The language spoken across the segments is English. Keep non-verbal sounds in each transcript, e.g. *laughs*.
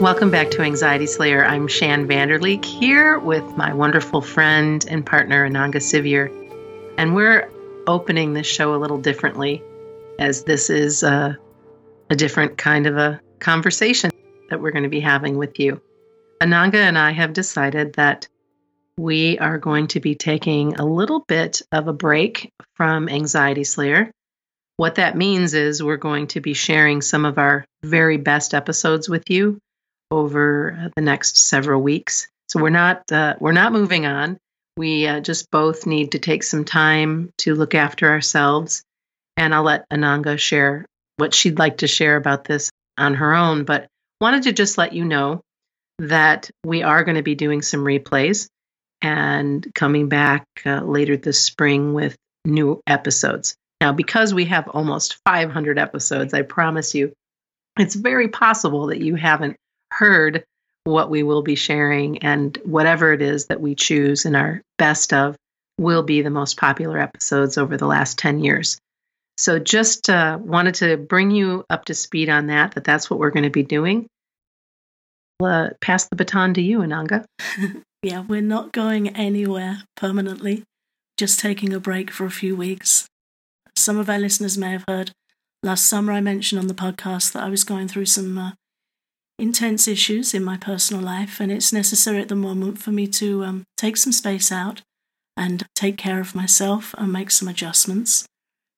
Welcome back to Anxiety Slayer. I'm Shann Vander Leek here with my wonderful friend and partner, Ananga Sivyer. And we're opening this show a little differently as this is a, a different kind of a conversation that we're going to be having with you. Ananga and I have decided that we are going to be taking a little bit of a break from Anxiety Slayer. What that means is we're going to be sharing some of our very best episodes with you over the next several weeks. So we're not uh, we're not moving on. We uh, just both need to take some time to look after ourselves, and I'll let Ananga share what she'd like to share about this on her own. But wanted to just let you know that we are going to be doing some replays and coming back uh, later this spring with new episodes. Now, because we have almost 500 episodes, I promise you, it's very possible that you haven't heard what we will be sharing, and whatever it is that we choose in our best of will be the most popular episodes over the last 10 years. So, just uh, wanted to bring you up to speed on that, that that's what we're going to be doing. Uh, pass the baton to you, Ananga. *laughs* yeah, we're not going anywhere permanently, just taking a break for a few weeks. Some of our listeners may have heard last summer I mentioned on the podcast that I was going through some uh, intense issues in my personal life, and it's necessary at the moment for me to um, take some space out and take care of myself and make some adjustments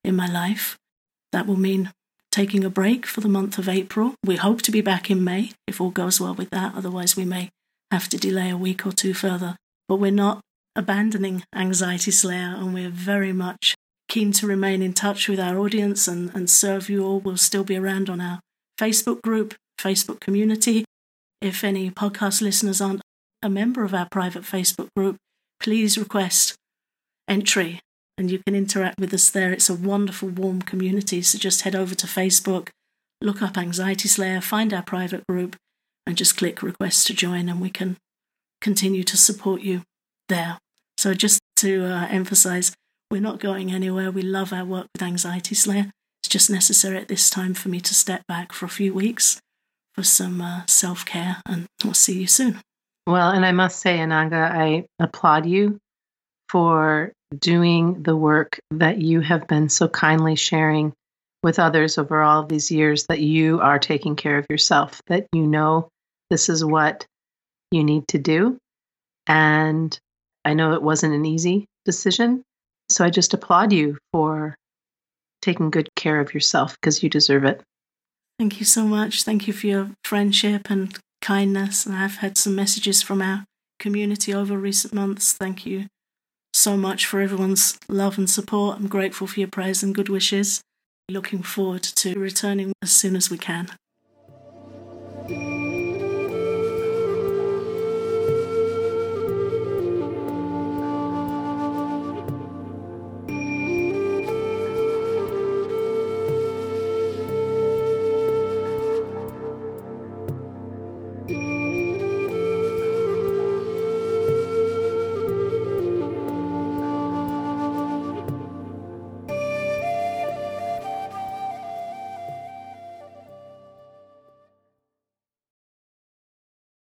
in my life. That will mean taking a break for the month of April. We hope to be back in May if all goes well with that. Otherwise, we may have to delay a week or two further. But we're not abandoning Anxiety Slayer, and we're very much keen to remain in touch with our audience and, and serve you all. We'll still be around on our Facebook group, Facebook community. If any podcast listeners aren't a member of our private Facebook group, please request entry and you can interact with us there. It's a wonderful, warm community. So just head over to Facebook, look up Anxiety Slayer, find our private group, and just click request to join, and we can continue to support you there. So just to uh, emphasize, we're not going anywhere. We love our work with Anxiety Slayer. It's just necessary at this time for me to step back for a few weeks some uh, self care, and we'll see you soon. Well, and I must say, Ananga, I applaud you for doing the work that you have been so kindly sharing with others over all these years that you are taking care of yourself, that you know this is what you need to do. And I know it wasn't an easy decision. So I just applaud you for taking good care of yourself because you deserve it. Thank you so much. Thank you for your friendship and kindness. And I've had some messages from our community over recent months. Thank you so much for everyone's love and support. I'm grateful for your prayers and good wishes. Looking forward to returning as soon as we can.